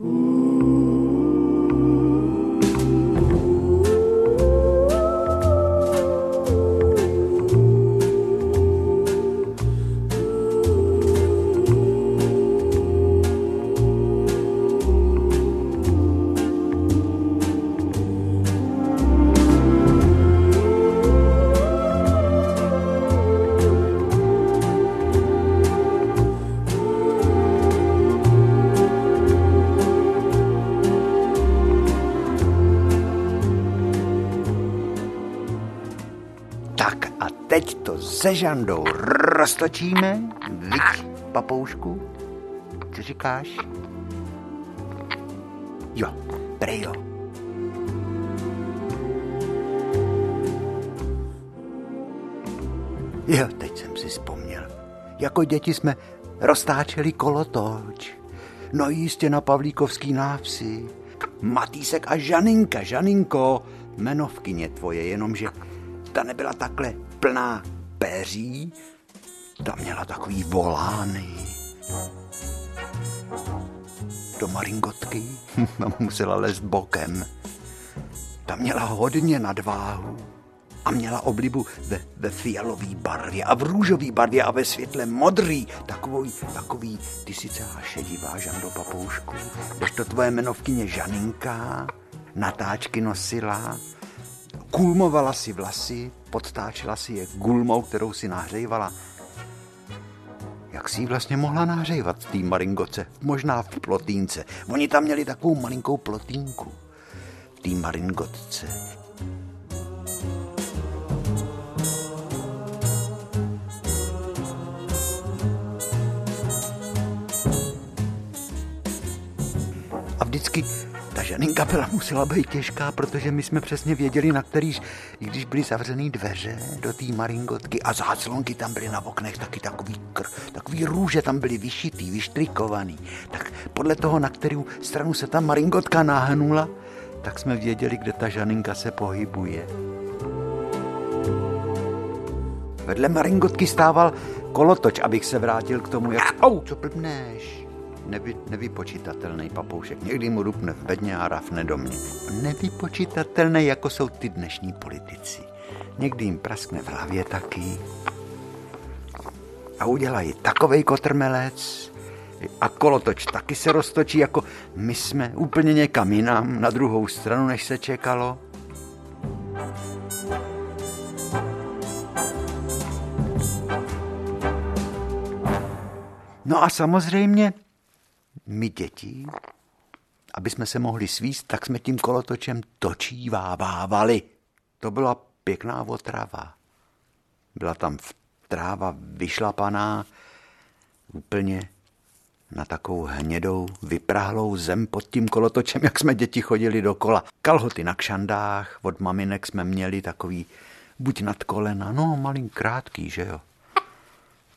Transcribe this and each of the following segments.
Tak se žandou roztočíme. Viď, papoušku? Co říkáš? Jo, prej jo. Jo, teď jsem si vzpomněl. Jako děti jsme roztáčeli kolotoč. No jistě na Pavlíkovský návsi. Matýsek a Žaninka, Žaninko, jmenovkyně tvoje, jenomže ta nebyla takhle plná peří, ta měla takový volány. Do maringotky musela lézt bokem. Ta měla hodně nadváhu a měla oblibu ve, ve fialové barvě a v růžové barvě a ve světle modrý, takový, takový, ty si celá šedivá, Žando Papoušku, když to tvoje jmenovkyně Žaninka, natáčky nosila, kulmovala si vlasy, podtáčela si je gulmou, kterou si nahřejvala. Jak si ji vlastně mohla nahřejvat v té maringoce? Možná v plotínce. Oni tam měli takovou malinkou plotínku v té maringotce. Ta ženinka byla musela být těžká, protože my jsme přesně věděli, na kterýž, i když byly zavřený dveře do té maringotky a záclonky tam byly na oknech, taky takový, kr, takový růže tam byly vyšitý, vyštrikovaný, tak podle toho, na kterou stranu se ta maringotka nahnula, tak jsme věděli, kde ta žaninka se pohybuje. Vedle maringotky stával kolotoč, abych se vrátil k tomu, jak... Au, co blbneš? Nevy, nevypočítatelný papoušek. Někdy mu rupne v bedně a rafne do mě. Nevypočítatelný, jako jsou ty dnešní politici. Někdy jim praskne v hlavě taky. A udělají takovej kotrmelec a kolotoč taky se roztočí, jako my jsme úplně někam jinam, na druhou stranu, než se čekalo. No a samozřejmě my děti, aby jsme se mohli svíst, tak jsme tím kolotočem točívávávali. To byla pěkná otrava. Byla tam tráva vyšlapaná úplně na takovou hnědou, vyprahlou zem pod tím kolotočem, jak jsme děti chodili dokola. Kalhoty na kšandách, od maminek jsme měli takový buď nad kolena, no malý krátký, že jo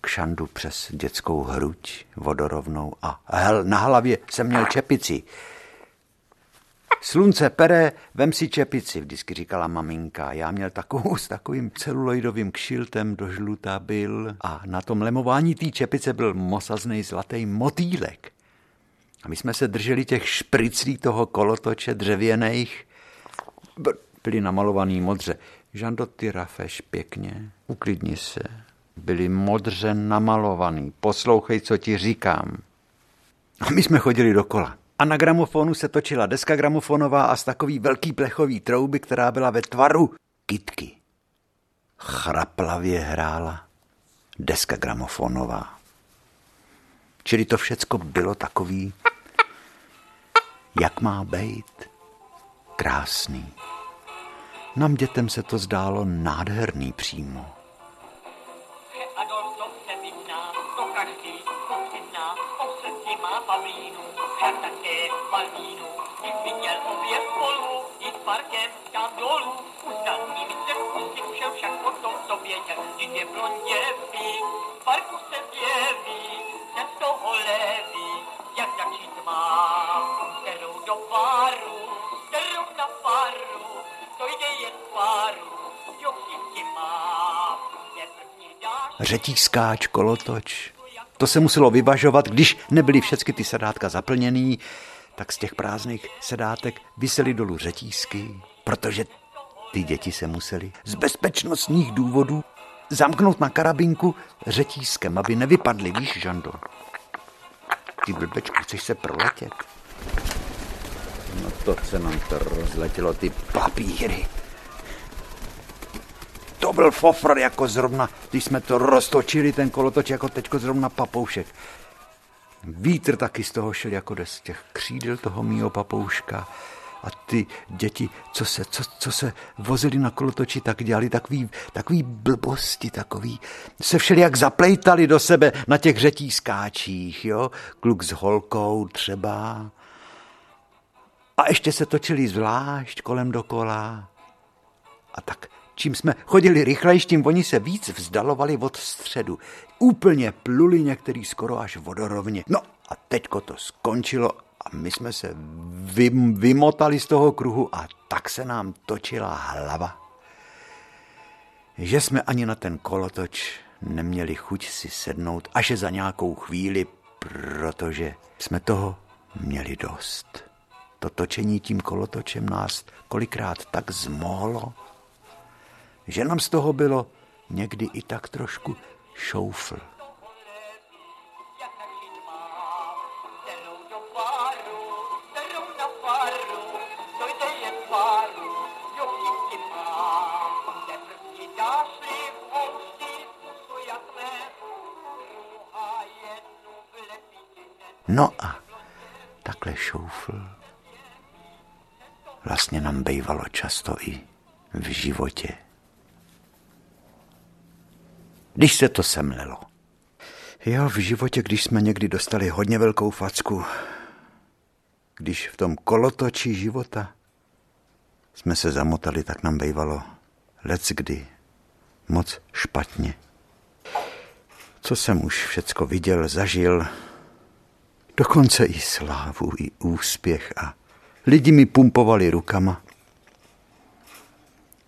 kšandu přes dětskou hruď vodorovnou a hel, na hlavě jsem měl čepici. Slunce pere, vem si čepici, vždycky říkala maminka. Já měl takovou s takovým celuloidovým kšiltem do žluta byl a na tom lemování té čepice byl mosazný zlatý motýlek. A my jsme se drželi těch špriclí toho kolotoče dřevěných, byli namalovaný modře. Žando, ty rafeš pěkně, uklidni se, byli modře namalovaný. Poslouchej, co ti říkám. A my jsme chodili dokola. A na gramofonu se točila deska gramofonová a z takový velký plechový trouby, která byla ve tvaru kitky. Chraplavě hrála deska gramofonová. Čili to všecko bylo takový, jak má být, krásný. Nám dětem se to zdálo nádherný přímo. Parkem. Tam dolů, uzdaný mi se vkusy, všel však o tom, co věděl, že je blonděvý, v parku se zjeví, jsem z toho levý, jak začít mám, kterou do páru, kterou na paru, to jde jen páru, jo všichni mám, je první kolotoč, to se muselo vyvažovat, když nebyly všechny ty sedátka zaplněný, tak z těch prázdných sedátek vysely dolů řetízky, protože ty děti se museli z bezpečnostních důvodů zamknout na karabinku řetízkem, aby nevypadly, víš, Žando? Ty blbečku, chceš se proletět? No to se nám to rozletělo, ty papíry. To byl fofr jako zrovna, když jsme to roztočili, ten kolotoč jako teďko zrovna papoušek. Vítr taky z toho šel jako z těch křídel toho mýho papouška. A ty děti, co se, co, co se vozili na kolotoči, tak dělali takový, takový blbosti, takový, se všelijak zaplejtali do sebe na těch řetízkáčích, jo, kluk s holkou třeba. A ještě se točili zvlášť kolem dokola. A tak čím jsme chodili rychlejš, tím oni se víc vzdalovali od středu. Úplně pluli některý skoro až vodorovně. No a teďko to skončilo a my jsme se vymotali z toho kruhu a tak se nám točila hlava, že jsme ani na ten kolotoč neměli chuť si sednout až za nějakou chvíli, protože jsme toho měli dost. To točení tím kolotočem nás kolikrát tak zmohlo, že nám z toho bylo někdy i tak trošku šoufl. No a takhle šoufl. Vlastně nám bývalo často i v životě. Když se to semlelo. Jo, v životě, když jsme někdy dostali hodně velkou facku, když v tom kolotočí života jsme se zamotali, tak nám bývalo lec kdy moc špatně. Co jsem už všecko viděl, zažil, dokonce i slávu, i úspěch a lidi mi pumpovali rukama.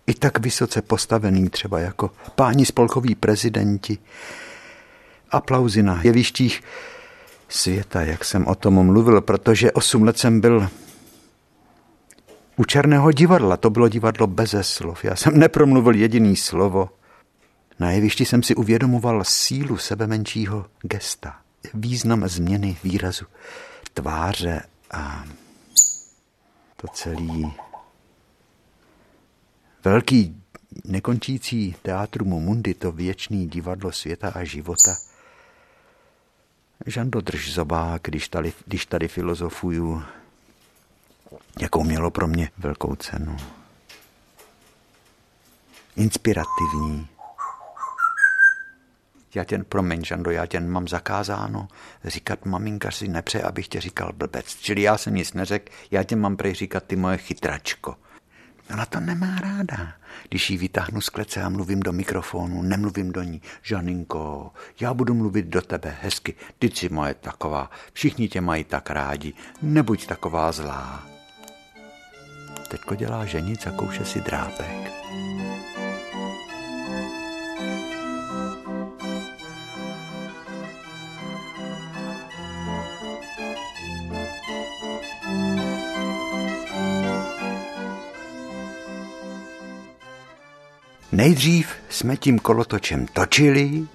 I tak vysoce postavený třeba jako páni spolkoví prezidenti. Aplauzy na jevištích světa, jak jsem o tom mluvil, protože osm let jsem byl u Černého divadla. To bylo divadlo beze slov. Já jsem nepromluvil jediný slovo. Na jevišti jsem si uvědomoval sílu sebe menšího gesta význam změny výrazu tváře a to celý velký nekončící teátrum Mundi, to věčný divadlo světa a života. Žando drž zobák, když tady, když tady filozofuju, jakou mělo pro mě velkou cenu. Inspirativní, já tě, promiň, Žando, já tě mám zakázáno říkat, maminka si nepře, abych tě říkal blbec. Čili já jsem nic neřekl, já tě mám prej říkat ty moje chytračko. Ona to nemá ráda. Když ji vytáhnu z klece a mluvím do mikrofonu, nemluvím do ní. Žaninko, já budu mluvit do tebe hezky. Ty jsi moje taková, všichni tě mají tak rádi. Nebuď taková zlá. Teďko dělá ženic a kouše si drápek. Nejdřív jsme tím kolotočem točili,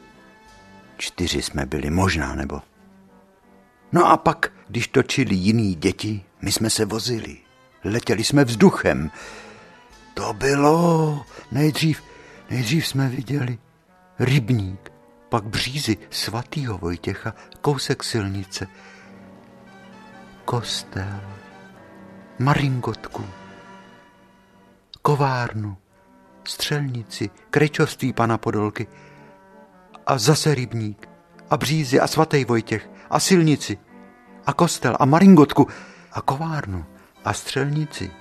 čtyři jsme byli možná, nebo... No a pak, když točili jiný děti, my jsme se vozili. Letěli jsme vzduchem. To bylo... Nejdřív, nejdřív jsme viděli rybník, pak břízy svatýho Vojtěcha, kousek silnice, kostel, maringotku, kovárnu, střelnici, krečovství pana Podolky a zase rybník a břízy a svatý Vojtěch a silnici a kostel a maringotku a kovárnu a střelnici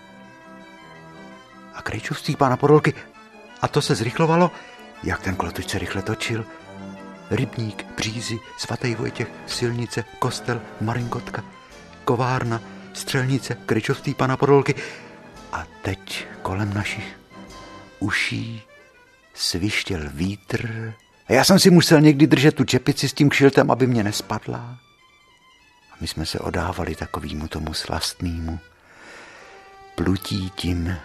a krejčovství pana Podolky a to se zrychlovalo, jak ten klotoč se rychle točil. Rybník, břízy, svatý Vojtěch, silnice, kostel, maringotka, kovárna, střelnice, krečovství pana Podolky a teď kolem našich uší svištěl vítr a já jsem si musel někdy držet tu čepici s tím kšiltem, aby mě nespadla. A my jsme se odávali takovýmu tomu slastnému plutí tím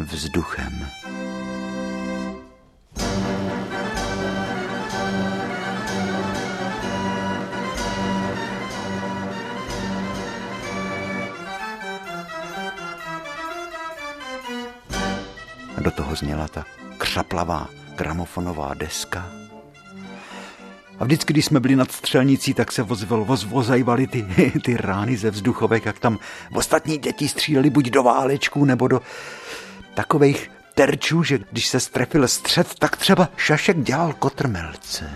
vzduchem. Do toho zněla ta křaplavá gramofonová deska. A vždycky, když jsme byli nad střelnicí, tak se vozvel, voz, vozajvali ty, ty rány ze vzduchovek, jak tam ostatní děti stříleli buď do válečků, nebo do takových terčů, že když se strefil střed, tak třeba šašek dělal kotrmelce.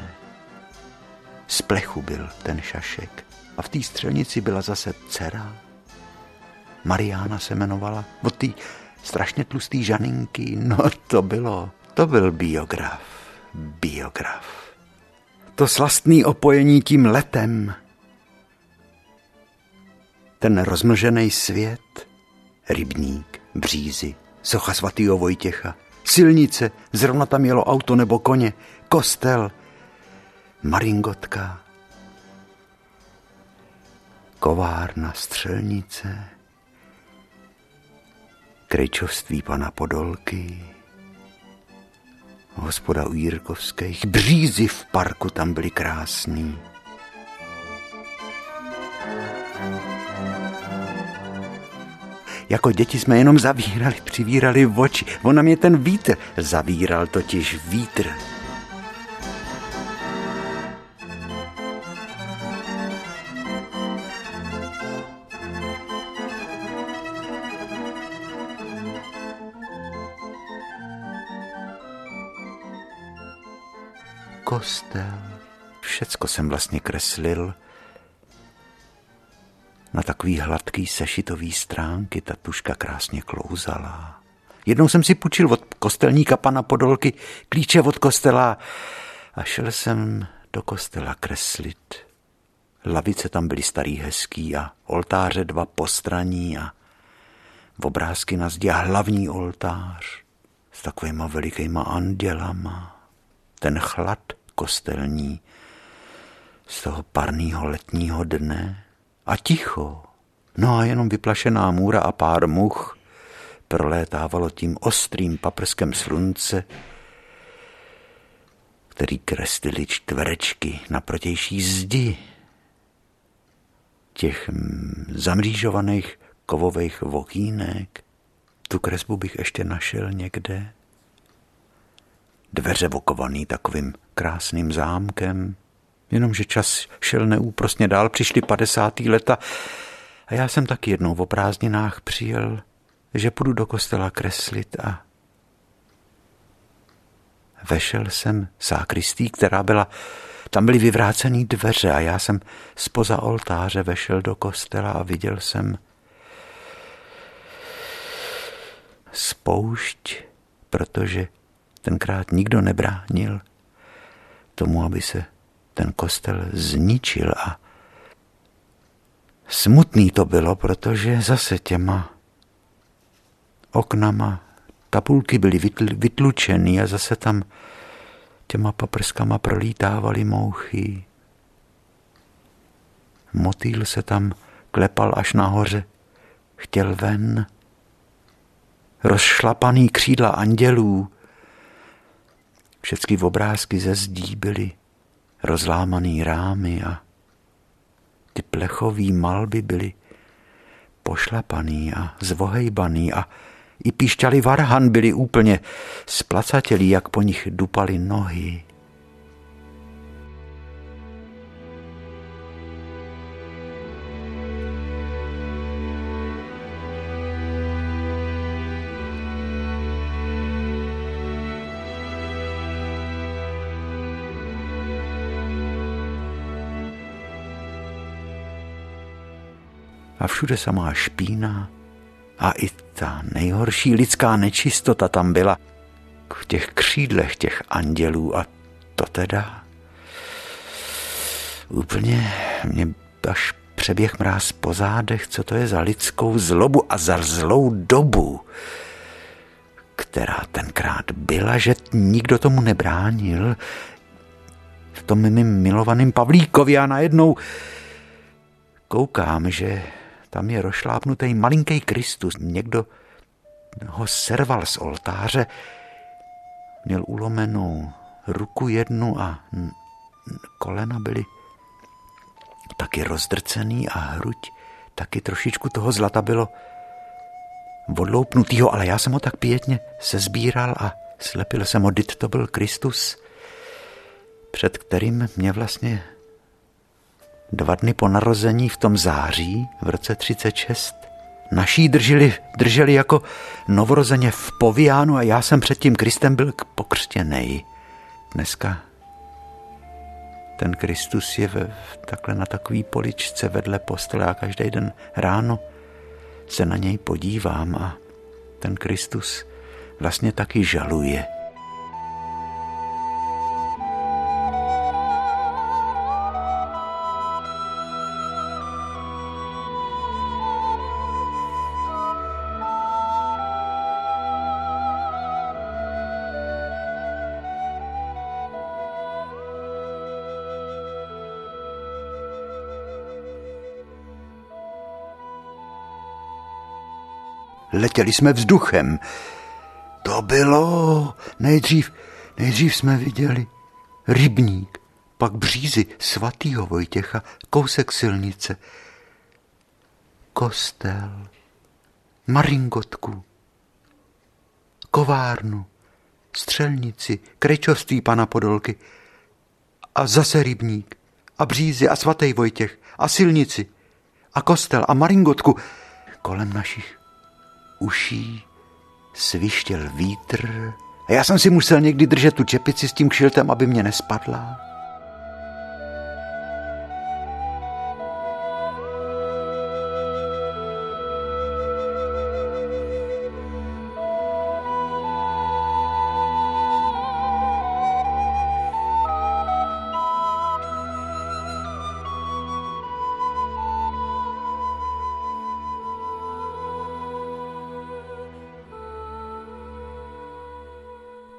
Z plechu byl ten šašek. A v té střelnici byla zase dcera. Mariána se jmenovala. Od té strašně tlustý žaninky. No to bylo, to byl biograf. Biograf. To slastný opojení tím letem. Ten rozmlžený svět. Rybník, břízy, socha svatýho Vojtěcha, silnice, zrovna tam jelo auto nebo koně, kostel, maringotka, kovárna, střelnice, krejčovství pana Podolky, hospoda u Jirkovských, břízy v parku tam byly krásný. Jako děti jsme jenom zavírali, přivírali oči. On mě ten vítr zavíral, totiž vítr. Kostel. Všecko jsem vlastně kreslil na takový hladký sešitový stránky. Ta tuška krásně klouzala. Jednou jsem si půjčil od kostelníka pana Podolky klíče od kostela a šel jsem do kostela kreslit. Lavice tam byly starý hezký a oltáře dva postraní a obrázky na zdi a hlavní oltář s takovýma velikýma andělama ten chlad kostelní z toho parného letního dne a ticho. No a jenom vyplašená můra a pár much prolétávalo tím ostrým paprskem slunce, který kreslili čtverečky na protější zdi těch zamřížovaných kovových vokínek. Tu kresbu bych ještě našel někde dveře vokovaný takovým krásným zámkem. Jenomže čas šel neúprosně dál, přišly 50. leta a já jsem taky jednou o prázdninách přijel, že půjdu do kostela kreslit a vešel jsem sákristí, která byla, tam byly vyvrácený dveře a já jsem spoza oltáře vešel do kostela a viděl jsem spoušť, protože tenkrát nikdo nebránil tomu, aby se ten kostel zničil a smutný to bylo, protože zase těma oknama tabulky byly vytlučeny a zase tam těma paprskama prolítávaly mouchy. Motýl se tam klepal až nahoře, chtěl ven. Rozšlapaný křídla andělů Všechny obrázky ze zdí byly rozlámaný rámy a ty plechové malby byly pošlapaný a zvohejbaný a i píšťaly varhan byly úplně splacatělí, jak po nich dupaly nohy. A všude samá špína a i ta nejhorší lidská nečistota tam byla. V těch křídlech těch andělů a to teda. Úplně mě až přeběh mráz po zádech, co to je za lidskou zlobu a za zlou dobu, která tenkrát byla, že nikdo tomu nebránil, v tom mým milovaným Pavlíkovi a najednou koukám, že tam je rošlápnutý malinký Kristus. Někdo ho serval z oltáře, měl ulomenou ruku jednu a kolena byly taky rozdrcený a hruď taky trošičku toho zlata bylo odloupnutýho, ale já jsem ho tak pěkně sezbíral a slepil jsem ho, dit to byl Kristus, před kterým mě vlastně dva dny po narození v tom září v roce 36 naší drželi, drželi jako novorozeně v poviánu a já jsem před tím Kristem byl pokřtěnej. Dneska ten Kristus je ve, takhle na takový poličce vedle postele a každý den ráno se na něj podívám a ten Kristus vlastně taky žaluje. Letěli jsme vzduchem. To bylo... Nejdřív, nejdřív jsme viděli rybník, pak břízy svatýho Vojtěcha, kousek silnice, kostel, maringotku, kovárnu, střelnici, krečovství pana Podolky a zase rybník a břízy a svatý Vojtěch a silnici a kostel a maringotku kolem našich uší svištěl vítr a já jsem si musel někdy držet tu čepici s tím kšiltem, aby mě nespadla.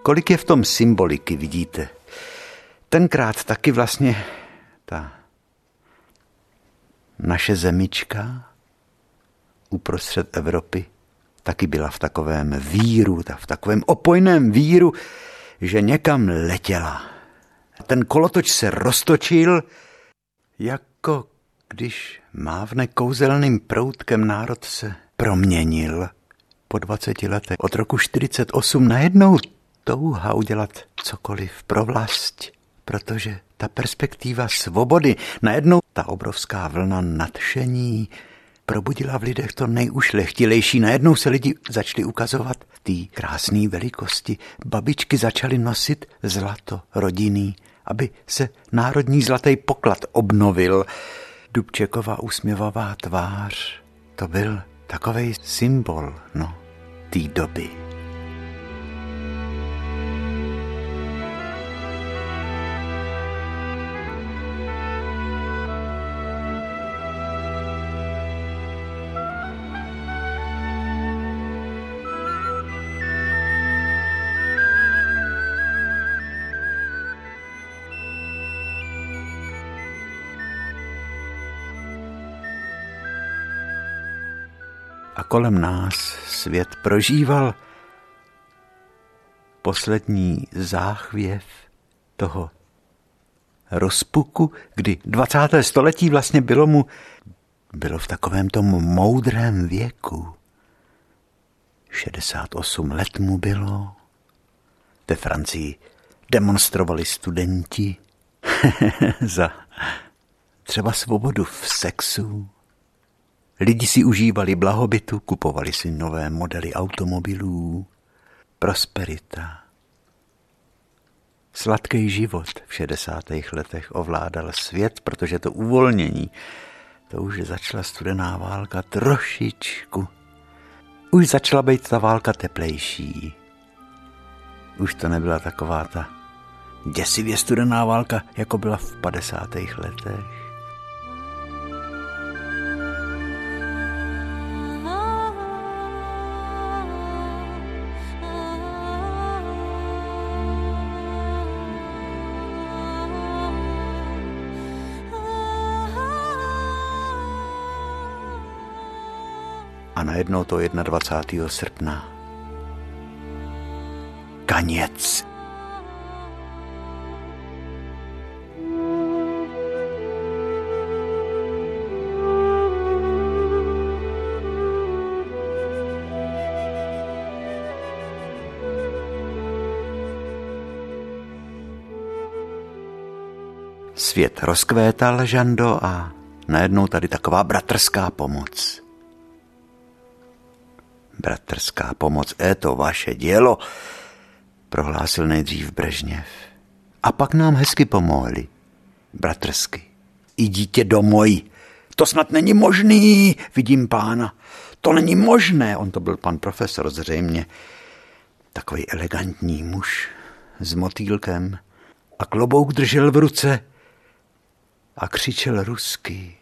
Kolik je v tom symboliky, vidíte? Tenkrát taky vlastně ta naše zemička uprostřed Evropy taky byla v takovém víru, v takovém opojném víru, že někam letěla. Ten kolotoč se roztočil, jako když mávne kouzelným proutkem národ se proměnil po 20 letech. Od roku 48 najednou touha udělat cokoliv pro vlast, protože ta perspektiva svobody, najednou ta obrovská vlna nadšení probudila v lidech to nejušlechtilejší. Najednou se lidi začali ukazovat ty krásné velikosti. Babičky začaly nosit zlato rodinný, aby se národní zlatý poklad obnovil. Dubčeková usměvavá tvář, to byl takový symbol, no, té doby. Kolem nás svět prožíval poslední záchvěv toho rozpuku, kdy 20. století vlastně bylo mu bylo v takovém tom moudrém věku. 68 let mu bylo. Ve Francii demonstrovali studenti za třeba svobodu v sexu, Lidi si užívali blahobytu, kupovali si nové modely automobilů, prosperita. Sladký život v 60. letech ovládal svět, protože to uvolnění, to už začala studená válka trošičku. Už začala být ta válka teplejší. Už to nebyla taková ta děsivě studená válka, jako byla v 50. letech. A najednou to 21. srpna. Kaněc. Svět rozkvétal, Žando, a najednou tady taková bratrská pomoc. Bratrská pomoc, je to vaše dělo, prohlásil nejdřív Brežněv. A pak nám hezky pomohli. Bratrsky. I dítě domoj. To snad není možný, vidím pána. To není možné. On to byl pan profesor zřejmě. Takový elegantní muž s motýlkem a klobouk držel v ruce a křičel rusky.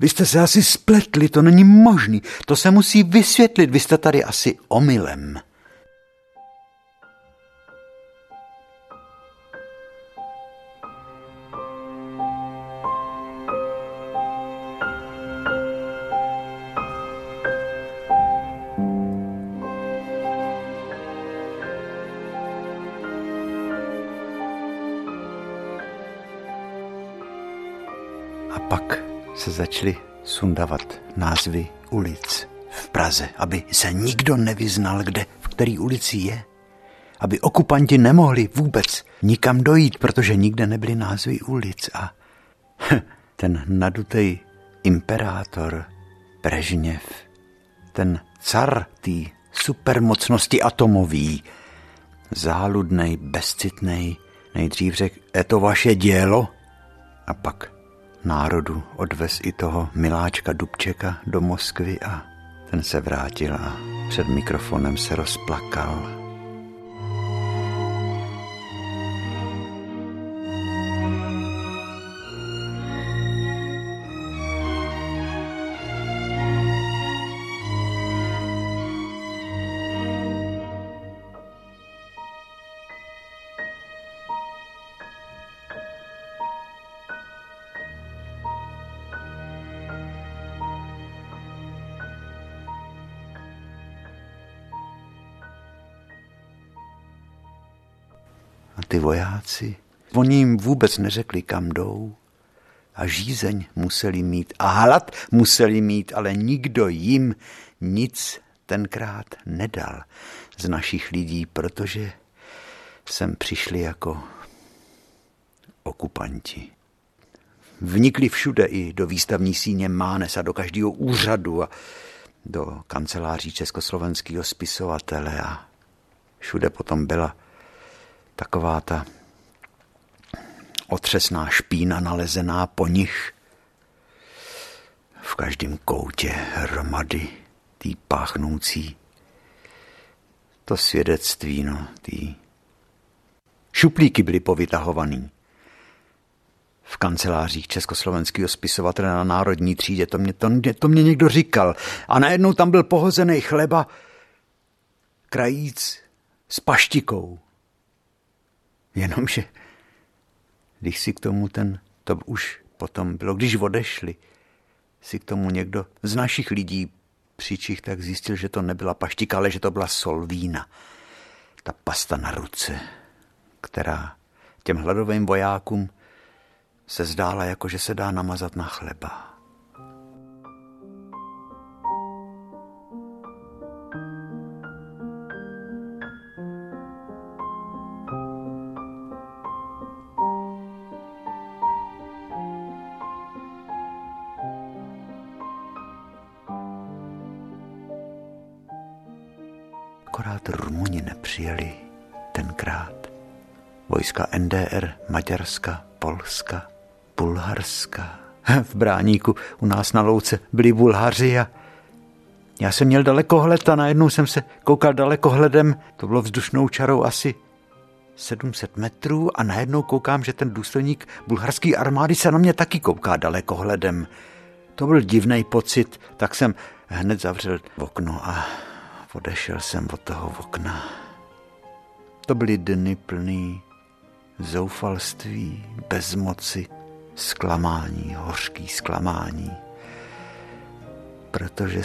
Vy jste se asi spletli, to není možný, to se musí vysvětlit, vy jste tady asi omylem. A pak se začaly sundavat názvy ulic v Praze, aby se nikdo nevyznal, kde, v který ulici je. Aby okupanti nemohli vůbec nikam dojít, protože nikde nebyly názvy ulic. A ten nadutej imperátor Brežněv, ten car té supermocnosti atomový, záludnej, bezcitnej, nejdřív řekl, je to vaše dělo? A pak národu odvez i toho miláčka Dubčeka do Moskvy a ten se vrátil a před mikrofonem se rozplakal. Ty vojáci, oni jim vůbec neřekli, kam jdou. A žízeň museli mít a hlad museli mít, ale nikdo jim nic tenkrát nedal z našich lidí, protože sem přišli jako okupanti. Vnikli všude i do výstavní síně Mánes a do každého úřadu a do kanceláří československého spisovatele a všude potom byla taková ta otřesná špína nalezená po nich. V každém koutě hromady tý páchnoucí to svědectví, no, tý šuplíky byly povytahovaný v kancelářích československého spisovatele na národní třídě. To mě, to, to mě někdo říkal. A najednou tam byl pohozený chleba krajíc s paštikou. Jenomže, když si k tomu ten, to už potom bylo, když odešli, si k tomu někdo z našich lidí přičich, tak zjistil, že to nebyla paštika, ale že to byla solvína. Ta pasta na ruce, která těm hladovým vojákům se zdála, jako že se dá namazat na chleba. NDR, Maďarska, Polska, Bulharska. V Bráníku u nás na louce byli Bulhaři a já jsem měl dalekohled a najednou jsem se koukal dalekohledem, to bylo vzdušnou čarou asi 700 metrů a najednou koukám, že ten důstojník bulharské armády se na mě taky kouká dalekohledem. To byl divný pocit, tak jsem hned zavřel okno a odešel jsem od toho okna. To byly dny plný zoufalství, bezmoci, zklamání, hořký zklamání. protože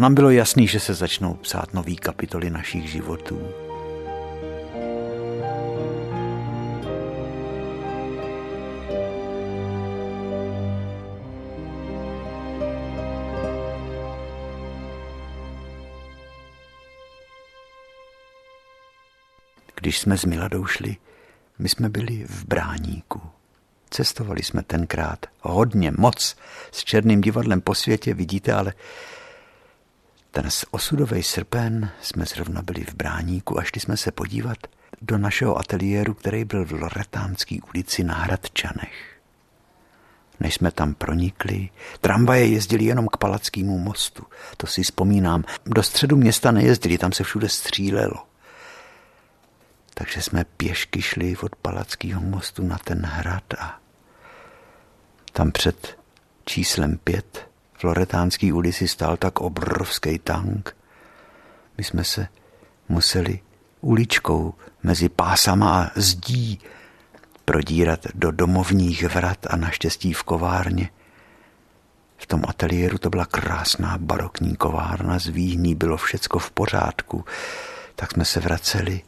nám bylo jasný, že se začnou psát nový kapitoly našich životů. Když jsme s Miladou šli, my jsme byli v Bráníku. Cestovali jsme tenkrát hodně, moc s Černým divadlem po světě, vidíte, ale ten osudový srpen jsme zrovna byli v Bráníku a šli jsme se podívat do našeho ateliéru, který byl v Loretánské ulici na Hradčanech. Než jsme tam pronikli, tramvaje jezdili jenom k Palackému mostu. To si vzpomínám. Do středu města nejezdili, tam se všude střílelo. Takže jsme pěšky šli od Palackého mostu na ten hrad a tam před číslem pět v Loretánské ulici stál tak obrovský tank. My jsme se museli uličkou mezi pásama a zdí prodírat do domovních vrat a naštěstí v kovárně. V tom ateliéru to byla krásná barokní kovárna, z výhní bylo všecko v pořádku, tak jsme se vraceli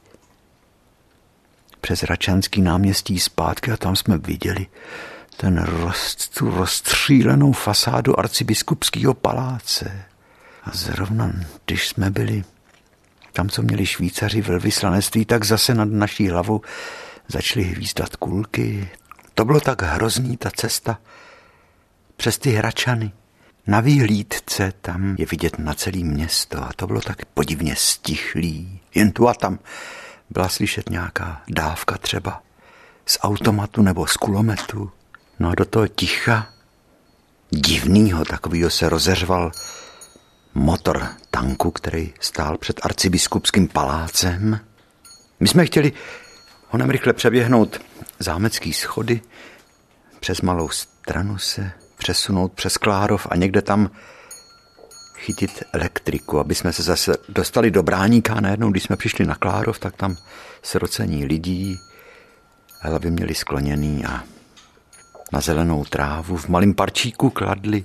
přes Račanský náměstí zpátky a tam jsme viděli ten rost, tu rozstřílenou fasádu arcibiskupského paláce. A zrovna, když jsme byli tam, co měli Švýcaři velvyslanectví, tak zase nad naší hlavou začaly hvízdat kulky. To bylo tak hrozný, ta cesta přes ty hračany. Na výhlídce tam je vidět na celé město a to bylo tak podivně stichlý. Jen tu a tam byla slyšet nějaká dávka třeba z automatu nebo z kulometu. No a do toho ticha divnýho takovýho se rozeřval motor tanku, který stál před arcibiskupským palácem. My jsme chtěli honem rychle přeběhnout zámecký schody, přes malou stranu se přesunout přes Klárov a někde tam chytit elektriku, aby jsme se zase dostali do Bráníka a najednou, když jsme přišli na Klárov, tak tam srocení lidí, hlavy měli skloněný a na zelenou trávu v malém parčíku kladli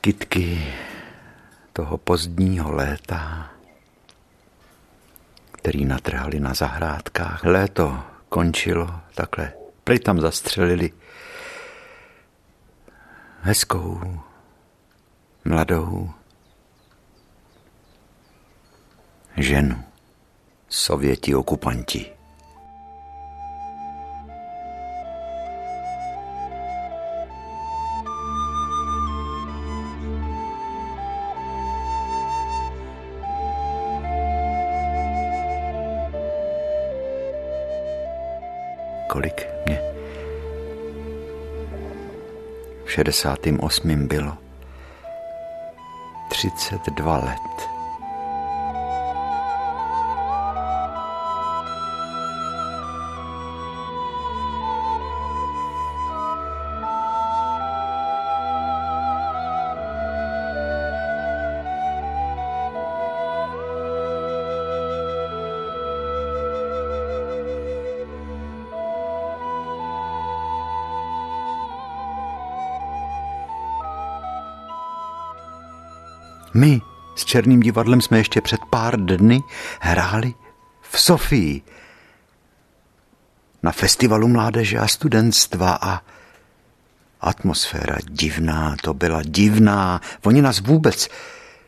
kytky toho pozdního léta, který natrhali na zahrádkách. Léto končilo takhle. Prý tam zastřelili hezkou mladou ženu, sověti okupanti. Kolik mě v 68. bylo? 32 let. Černým divadlem jsme ještě před pár dny hráli v Sofii na festivalu mládeže a studentstva a atmosféra divná, to byla divná. Oni nás vůbec,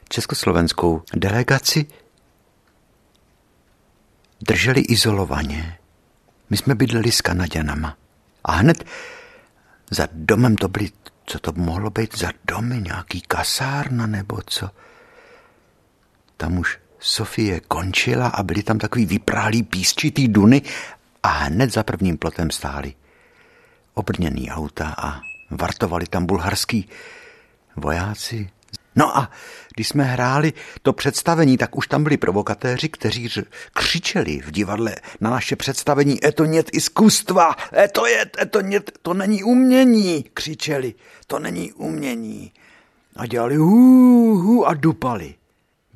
československou delegaci, drželi izolovaně. My jsme bydleli s Kanaděnama. A hned za domem to byly co to mohlo být za domy, nějaký kasárna nebo co. Tam už Sofie končila a byly tam takový vyprálí písčitý duny a hned za prvním plotem stály obrněný auta a vartovali tam bulharský vojáci. No a když jsme hráli to představení, tak už tam byli provokatéři, kteří křičeli v divadle na naše představení. E to nět iskustva, e to je, e to nět, to není umění, křičeli, to není umění. A dělali hů, hů a dupali.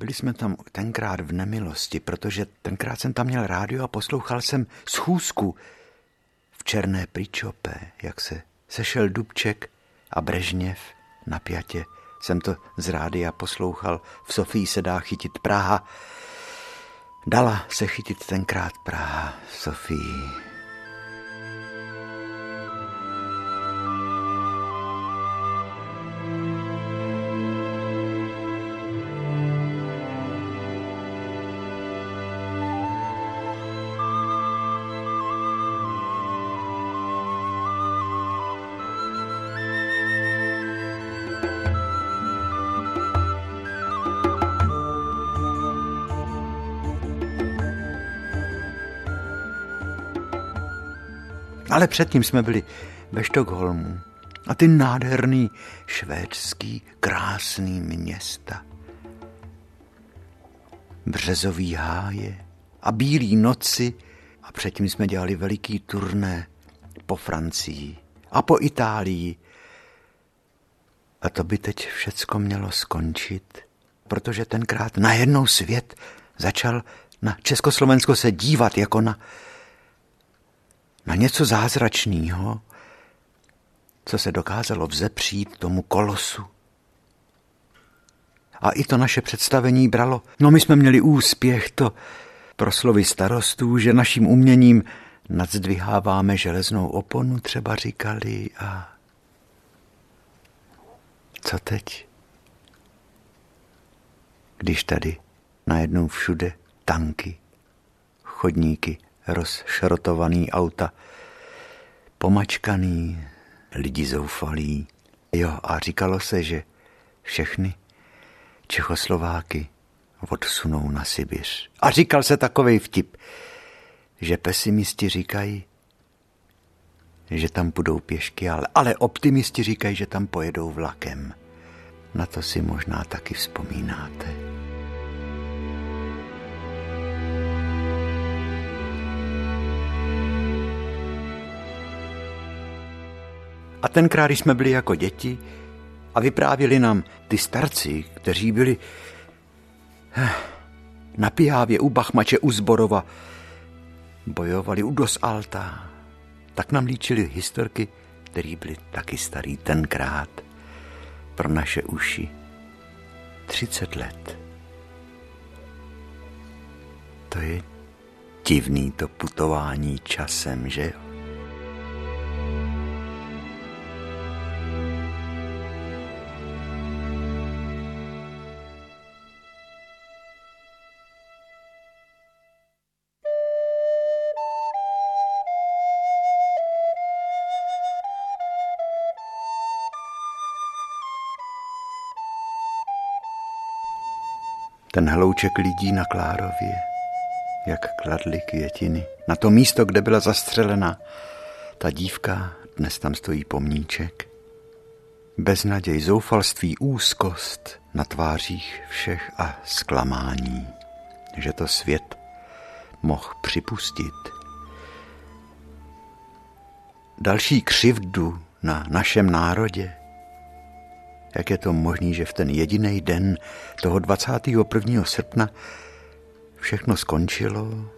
Byli jsme tam tenkrát v nemilosti, protože tenkrát jsem tam měl rádio a poslouchal jsem schůzku v Černé Pričope, jak se sešel Dubček a Brežněv na pětě jsem to z rádia poslouchal, v Sofii se dá chytit Praha. Dala se chytit tenkrát Praha Sofii. Ale předtím jsme byli ve Štokholmu. A ty nádherný švédský krásný města. Březový háje a bílý noci a předtím jsme dělali veliký turné po Francii a po Itálii. A to by teď všecko mělo skončit, protože tenkrát najednou svět začal na Československo se dívat jako na na něco zázračného, co se dokázalo vzepřít tomu kolosu. A i to naše představení bralo. No my jsme měli úspěch, to pro slovy starostů, že naším uměním nadzdviháváme železnou oponu, třeba říkali a co teď? Když tady najednou všude tanky, chodníky, rozšrotovaný auta, pomačkaný, lidi zoufalí. Jo, a říkalo se, že všechny Čechoslováky odsunou na Sibiř. A říkal se takový vtip, že pesimisti říkají, že tam budou pěšky, ale, ale optimisti říkají, že tam pojedou vlakem. Na to si možná taky vzpomínáte. A tenkrát, když jsme byli jako děti a vyprávěli nám ty starci, kteří byli eh, na Pihávě u Bachmače u Zborova, bojovali u Dos Alta, tak nám líčili historky, které byly taky starý tenkrát pro naše uši. 30 let. To je divný to putování časem, že jo? Ten hlouček lidí na Klárově, jak kladly květiny. Na to místo, kde byla zastřelena ta dívka, dnes tam stojí pomníček. Beznaděj, zoufalství, úzkost na tvářích všech a zklamání, že to svět mohl připustit. Další křivdu na našem národě, jak je to možné, že v ten jediný den toho 21. srpna všechno skončilo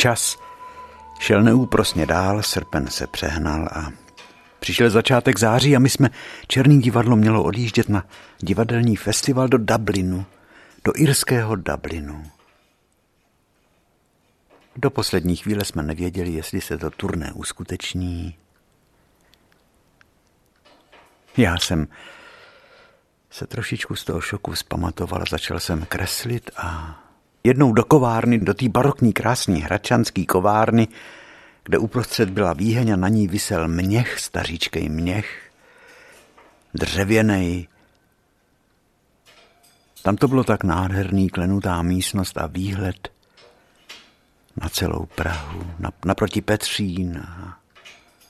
Čas šel neúprosně dál, srpen se přehnal a přišel začátek září a my jsme Černý divadlo mělo odjíždět na divadelní festival do Dublinu, do irského Dublinu. Do poslední chvíle jsme nevěděli, jestli se to turné uskuteční. Já jsem se trošičku z toho šoku zpamatoval, začal jsem kreslit a jednou do kovárny, do té barokní krásné hračanské kovárny, kde uprostřed byla výheň a na ní vysel měch, staříčkej měch, dřevěný. Tam to bylo tak nádherný, klenutá místnost a výhled na celou Prahu, na, naproti Petřín.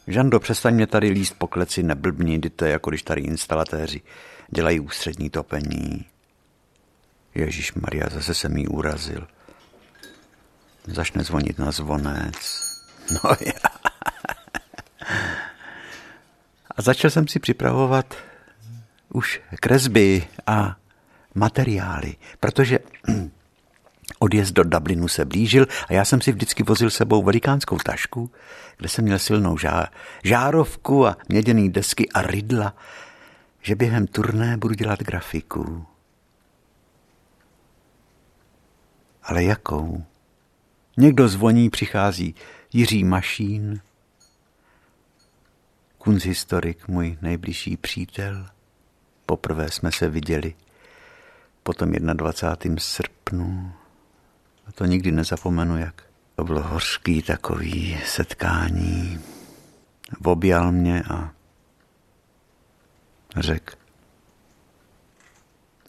Žando, přestaň mě tady líst po kleci, neblbni, jdete, jako když tady instalatéři dělají ústřední topení. Ježíš Maria, zase se mi urazil. Začne zvonit na zvonec. No já. A začal jsem si připravovat už kresby a materiály, protože odjezd do Dublinu se blížil a já jsem si vždycky vozil sebou velikánskou tašku, kde jsem měl silnou žá, žárovku a měděný desky a rydla, že během turné budu dělat grafiku. Ale jakou? Někdo zvoní, přichází Jiří Mašín, kunzhistorik, můj nejbližší přítel. Poprvé jsme se viděli po tom 21. srpnu. A to nikdy nezapomenu, jak to bylo hořký takový setkání. Objal mě a řekl,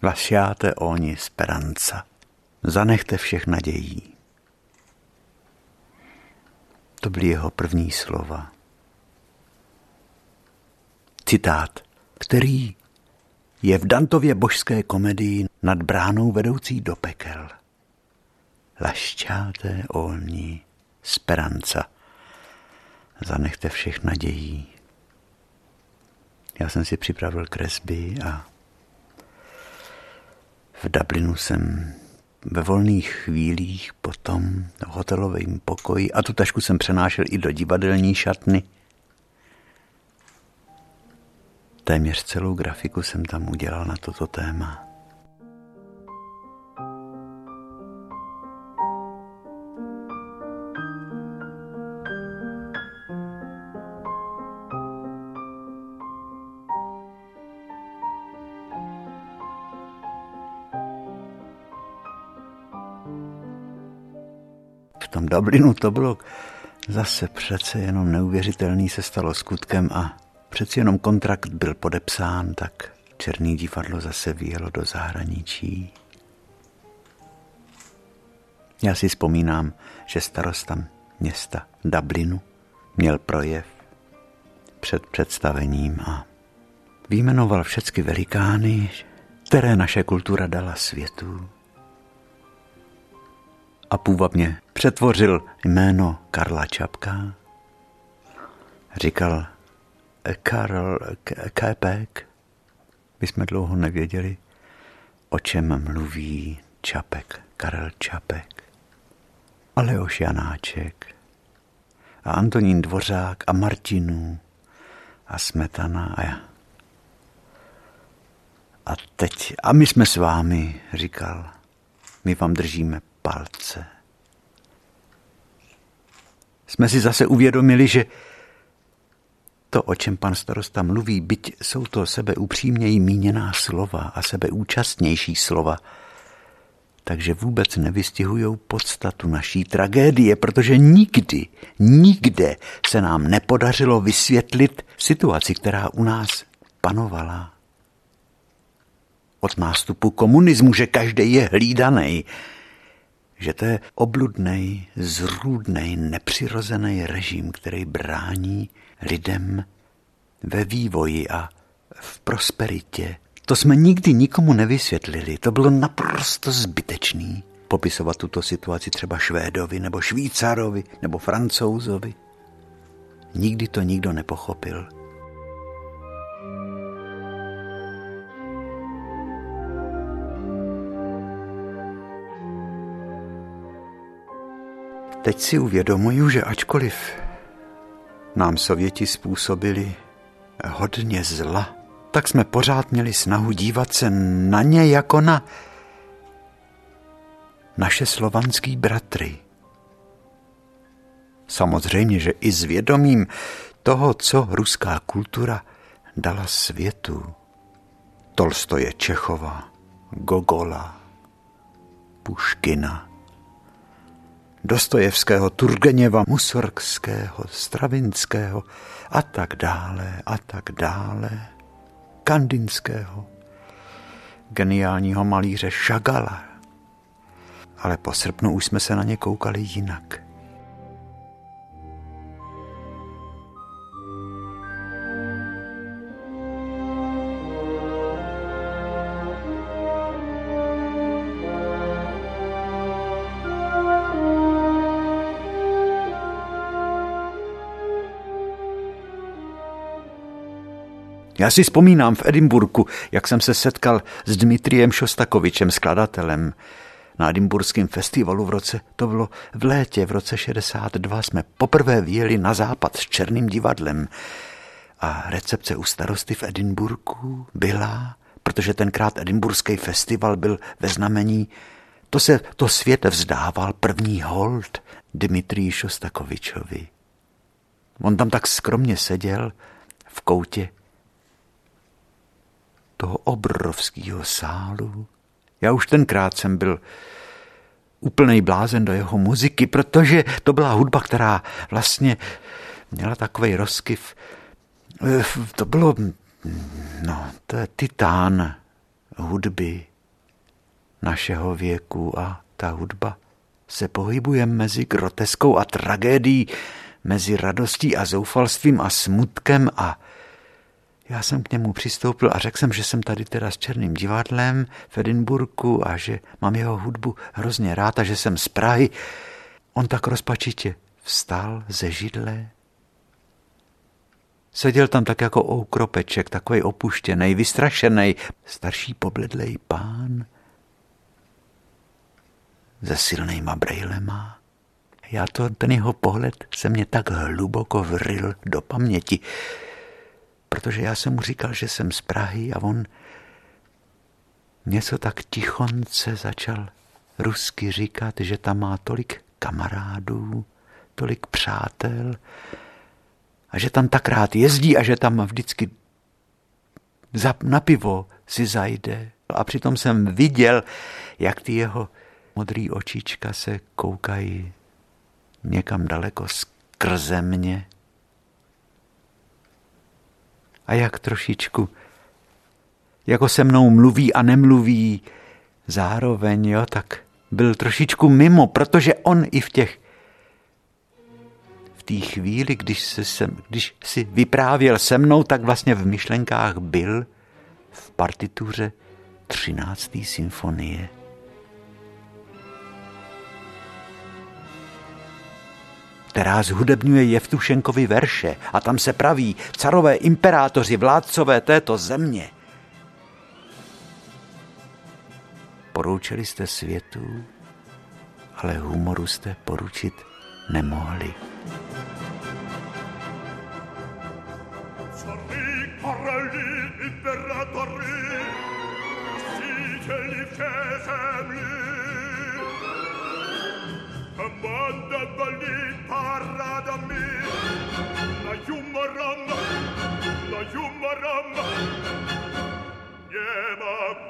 Lasciate oni speranza. Zanechte všech nadějí. To byly jeho první slova. Citát, který je v Dantově božské komedii nad bránou vedoucí do pekel. Lašťáte olní speranca. Zanechte všech nadějí. Já jsem si připravil kresby a v Dublinu jsem ve volných chvílích potom v hotelovém pokoji a tu tašku jsem přenášel i do divadelní šatny. Téměř celou grafiku jsem tam udělal na toto téma. Dublinu to bylo zase přece jenom neuvěřitelný se stalo skutkem a přeci jenom kontrakt byl podepsán, tak černý divadlo zase vyjelo do zahraničí. Já si vzpomínám, že starosta města Dublinu měl projev před představením a vyjmenoval všechny velikány, které naše kultura dala světu a půvabně přetvořil jméno Karla Čapka. Říkal Karl Kepek. My jsme dlouho nevěděli, o čem mluví Čapek, Karel Čapek. A Leoš Janáček a Antonín Dvořák a Martinů a Smetana a já. A teď, a my jsme s vámi, říkal, my vám držíme palce. Jsme si zase uvědomili, že to, o čem pan starosta mluví, byť jsou to sebe upřímněji míněná slova a sebeúčastnější slova, takže vůbec nevystihují podstatu naší tragédie, protože nikdy, nikde se nám nepodařilo vysvětlit situaci, která u nás panovala. Od nástupu komunismu, že každý je hlídaný, že to je obludný, zrůdný, nepřirozený režim, který brání lidem ve vývoji a v prosperitě. To jsme nikdy nikomu nevysvětlili, to bylo naprosto zbytečný popisovat tuto situaci třeba Švédovi nebo Švýcarovi nebo Francouzovi. Nikdy to nikdo nepochopil. Teď si uvědomuju, že ačkoliv nám Sověti způsobili hodně zla, tak jsme pořád měli snahu dívat se na ně jako na naše slovanský bratry. Samozřejmě, že i s vědomím toho, co ruská kultura dala světu. Tolstoje Čechova, Gogola, Puškina – Dostojevského, Turgeněva, Musorgského, Stravinského a tak dále a tak dále. Kandinského, geniálního malíře Šagala. Ale po srpnu už jsme se na ně koukali jinak. Já si vzpomínám v Edimburku, jak jsem se setkal s Dmitriem Šostakovičem, skladatelem. Na Edimburském festivalu v roce, to bylo v létě, v roce 62, jsme poprvé vyjeli na západ s Černým divadlem. A recepce u starosty v Edinburgu byla, protože tenkrát Edimburský festival byl ve znamení, to se to svět vzdával první hold Dmitriji Šostakovičovi. On tam tak skromně seděl v koutě toho obrovského sálu. Já už tenkrát jsem byl úplný blázen do jeho muziky, protože to byla hudba, která vlastně měla takový rozkyv. Eh, to bylo, no, to je titán hudby našeho věku a ta hudba se pohybuje mezi groteskou a tragédií, mezi radostí a zoufalstvím a smutkem a já jsem k němu přistoupil a řekl jsem, že jsem tady teda s Černým divadlem v Edinburgu a že mám jeho hudbu hrozně rád a že jsem z Prahy. On tak rozpačitě vstal ze židle. Seděl tam tak jako oukropeček, takový opuštěný, vystrašený, starší pobledlej pán se silnýma brejlema. Já to, ten jeho pohled se mě tak hluboko vril do paměti, protože já jsem mu říkal, že jsem z Prahy a on něco tak tichonce začal rusky říkat, že tam má tolik kamarádů, tolik přátel a že tam tak rád jezdí a že tam vždycky na pivo si zajde. A přitom jsem viděl, jak ty jeho modrý očička se koukají někam daleko skrze mě a jak trošičku, jako se mnou mluví a nemluví zároveň, jo, tak byl trošičku mimo, protože on i v těch v té chvíli, když, se sem, když si vyprávěl se mnou, tak vlastně v myšlenkách byl v partituře 13. symfonie. Která zhudebňuje Jevtušenkovi verše a tam se praví carové imperátoři, vládcové této země. Poroučili jste světu, ale humoru jste poručit nemohli. humorom, la humorom, nie ma.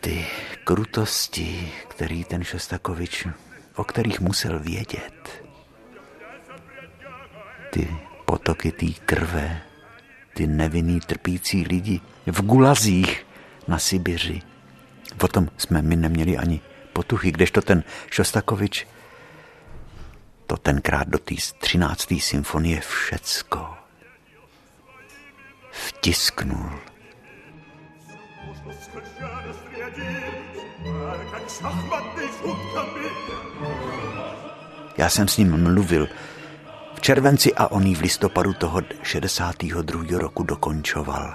Ty krutosti, který ten Šostakovič, o kterých musel vědět, ty potoky té krve, ty nevinný trpící lidi v gulazích na Sibiři. O tom jsme my neměli ani potuchy, kdežto ten Šostakovič to tenkrát do té 13. symfonie všecko vtisknul. Já jsem s ním mluvil v červenci a on v listopadu toho 62. roku dokončoval.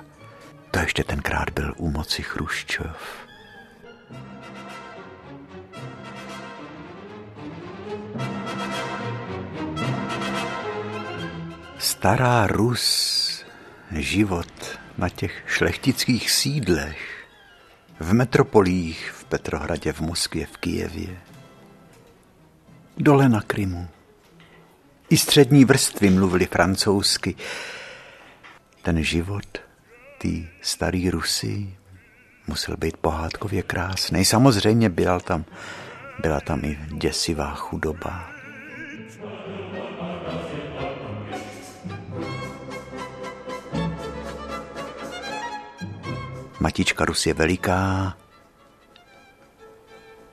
To ještě tenkrát byl u moci Chruščov. Stará Rus, život na těch šlechtických sídlech, v metropolích, v Petrohradě, v Moskvě, v Kijevě, dole na Krymu, i střední vrstvy mluvili francouzsky. Ten život, ty starý Rusy, musel být pohádkově krásný. Samozřejmě byla tam, byla tam i děsivá chudoba. Matička Rus je veliká.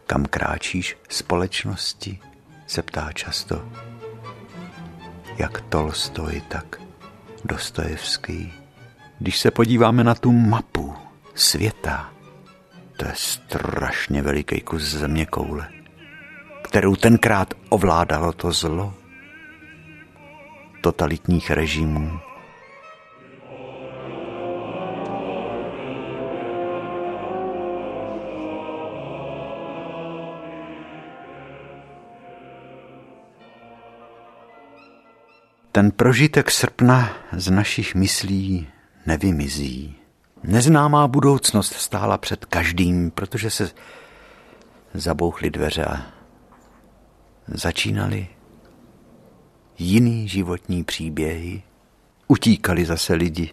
Kam kráčíš společnosti? se ptá často jak Tolstoj, tak Dostojevský. Když se podíváme na tu mapu světa, To je strašně veliký kus země koule, kterou tenkrát ovládalo to zlo totalitních režimů. Ten prožitek srpna z našich myslí nevymizí. Neznámá budoucnost stála před každým, protože se zabouchly dveře a začínaly jiný životní příběhy. Utíkali zase lidi.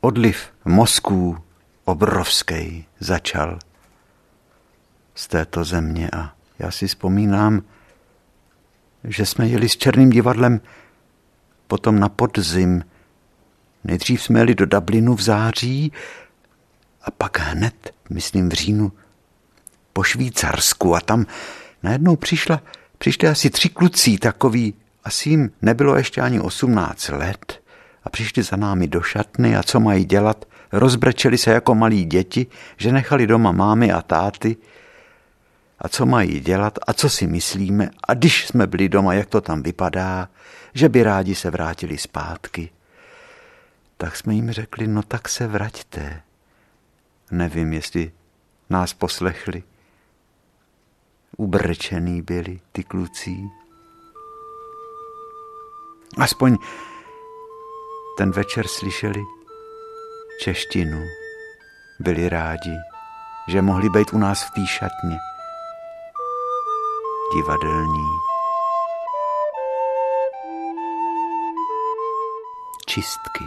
Odliv mozků obrovský začal z této země a já si vzpomínám, že jsme jeli s Černým divadlem potom na podzim. Nejdřív jsme jeli do Dublinu v září a pak hned, myslím v říjnu, po Švýcarsku. A tam najednou přišla, přišli asi tři kluci takový, asi jim nebylo ještě ani 18 let a přišli za námi do šatny a co mají dělat, rozbrečeli se jako malí děti, že nechali doma mámy a táty, a co mají dělat a co si myslíme a když jsme byli doma, jak to tam vypadá, že by rádi se vrátili zpátky. Tak jsme jim řekli, no tak se vraťte. Nevím, jestli nás poslechli. Ubrčený byli ty kluci. Aspoň ten večer slyšeli češtinu. Byli rádi, že mohli být u nás v té šatně divadelní. Čistky.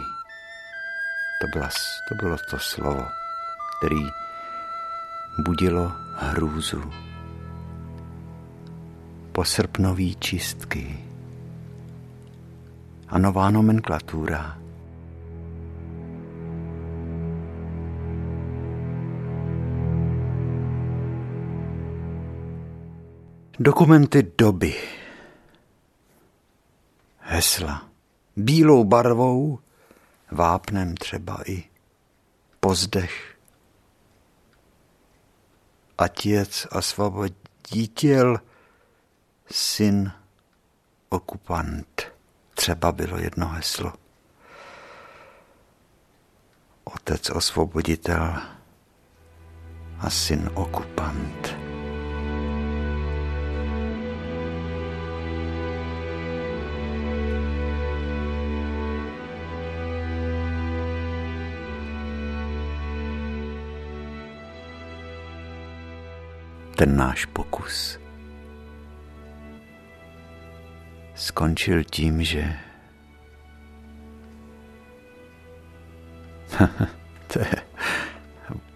To, byla, to bylo to slovo, který budilo hrůzu. Posrpnový čistky a nová nomenklatura – Dokumenty doby. Hesla. Bílou barvou, vápnem třeba i pozdech. Atěc a svoboditel, syn okupant. Třeba bylo jedno heslo. Otec osvoboditel a syn okupant. Ten náš pokus skončil tím, že to je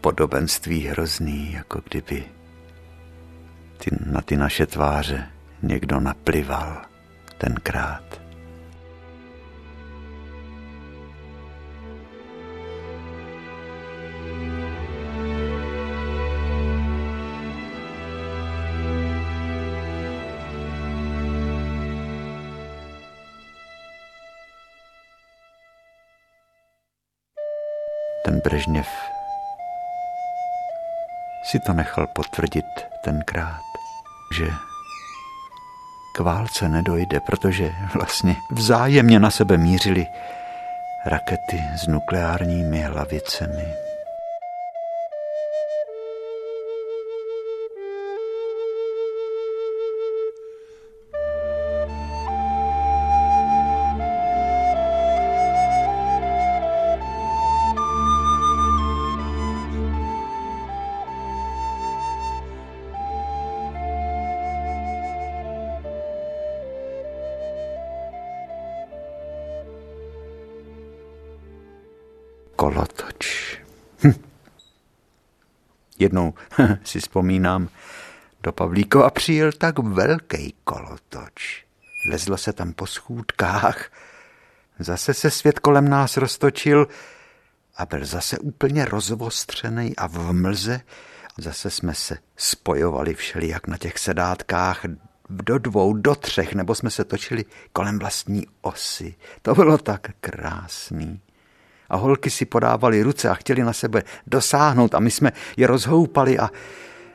podobenství hrozný, jako kdyby ty, na ty naše tváře někdo naplival tenkrát. Brežněv si to nechal potvrdit tenkrát, že k válce nedojde, protože vlastně vzájemně na sebe mířili rakety s nukleárními hlavicemi. Jednou si vzpomínám, do Pavlíkova přijel tak velký kolotoč. Lezlo se tam po schůdkách. Zase se svět kolem nás roztočil a byl zase úplně rozvostřený a v mlze. Zase jsme se spojovali všelijak na těch sedátkách do dvou, do třech, nebo jsme se točili kolem vlastní osy. To bylo tak krásný A holky si podávaly ruce a chtěli na sebe dosáhnout a my jsme je rozhoupali a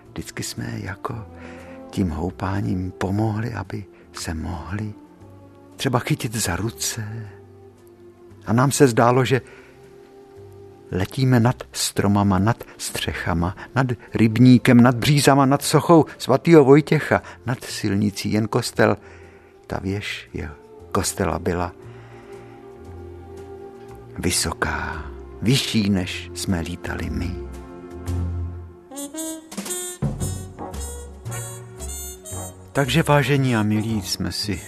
vždycky jsme jako tím houpáním pomohli, aby se mohli třeba chytit za ruce. A nám se zdálo, že letíme nad stromama, nad střechama, nad rybníkem, nad břízama, nad sochou svatého Vojtěcha, nad silnicí, jen kostel. Ta věž je kostela byla vysoká, vyšší, než jsme lítali my. Takže vážení a milí jsme si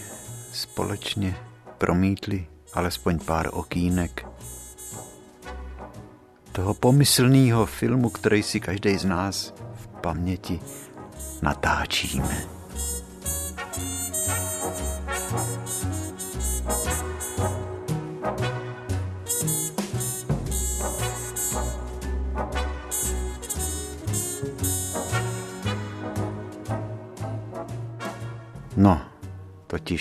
společně promítli alespoň pár okýnek toho pomyslného filmu, který si každý z nás v paměti natáčíme.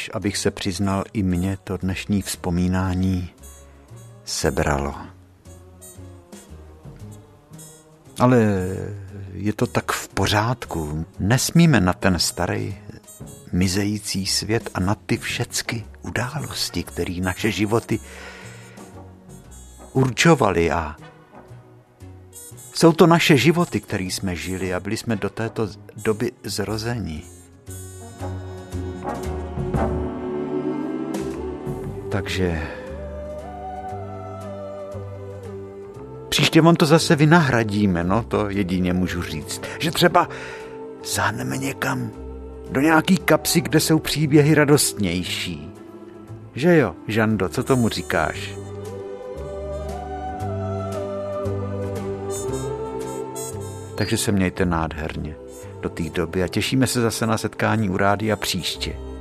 Totiž, abych se přiznal, i mě to dnešní vzpomínání sebralo. Ale je to tak v pořádku. Nesmíme na ten starý mizející svět a na ty všecky události, které naše životy určovaly a jsou to naše životy, které jsme žili a byli jsme do této doby zrození. Takže příště vám to zase vynahradíme, no to jedině můžu říct. Že třeba záhneme někam do nějaký kapsy, kde jsou příběhy radostnější. Že jo, Žando, co tomu říkáš? Takže se mějte nádherně do té doby a těšíme se zase na setkání u rádia příště.